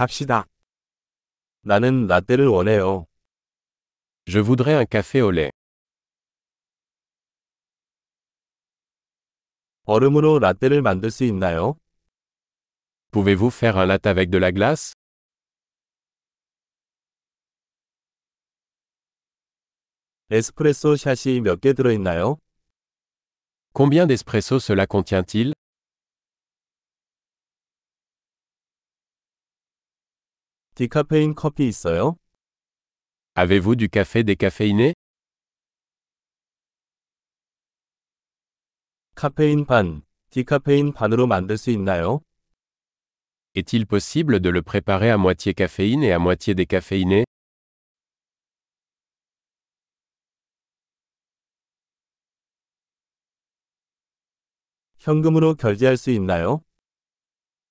갑시다. 나는 라떼를 원해요. Je voudrais un café au lait. 얼음으로 라떼를 만들 수 있나요? Pouvez-vous faire un latte avec de la glace 에스프레소 샷이 몇 개 들어있나요? Combien d'espresso cela contient-il 디카페인 커피 있어요? Avez-vous du café décaféiné 카페인 반, 디카페인 반으로 만들 수 있나요? Est-il possible de le préparer à moitié caféine et à moitié décaféiné 현금으로 결제할 수 있나요?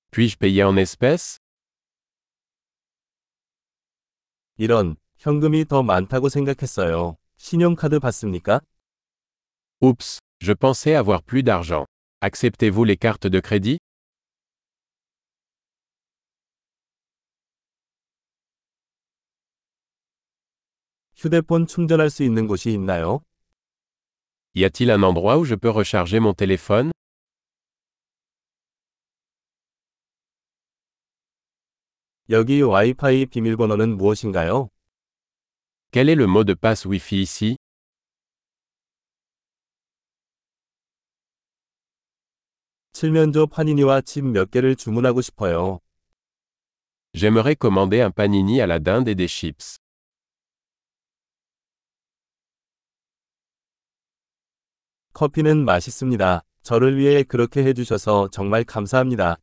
Puis-je payer en espèces 이런, 현금이 더 많다고 생각했어요. 신용카드 받습니까? Oups, je pensais avoir plus d'argent. Acceptez-vous les cartes de crédit 휴대폰 충전할 수 있는 곳이 있나요? Y a-t-il un endroit où je peux recharger mon téléphone 여기 와이파이 비밀번호는 무엇인가요? Quel est le mot de passe Wi-Fi ici 칠면조 파니니와 칩 몇 개를 주문하고 싶어요. J'aimerais commander un panini à la dinde et des chips. 커피는 맛있습니다. 저를 위해 그렇게 해주셔서 정말 감사합니다.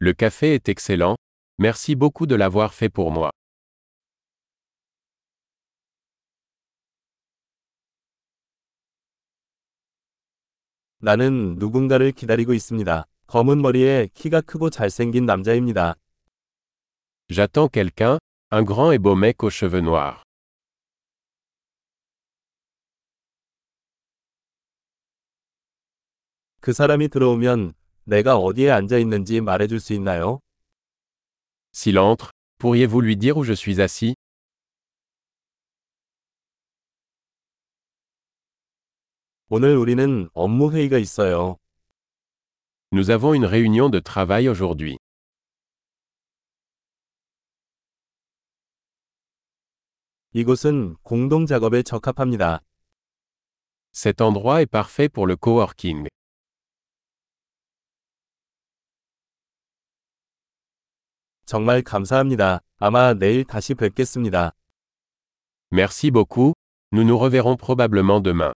Le café est excellent. Merci beaucoup de l'avoir fait pour moi. 나는 누군가를 기다리고 있습니다. 검은 머리에 키가 크고 잘생긴 남자입니다. J'attends quelqu'un, un grand et beau mec aux cheveux noirs. 그 사람이 들어오면 내가 어디에 앉아 있는지 말해줄 수 있나요? S'il entre, pourriez-vous lui dire où je suis assis 오늘 우리는 업무 회의가 있어요. Nous avons une réunion de travail aujourd'hui. 이곳은 공동 작업에 적합합니다. Cet endroit est parfait pour le coworking. 정말 감사합니다. 아마 내일 다시 뵙겠습니다. Merci beaucoup, nous nous reverrons probablement demain.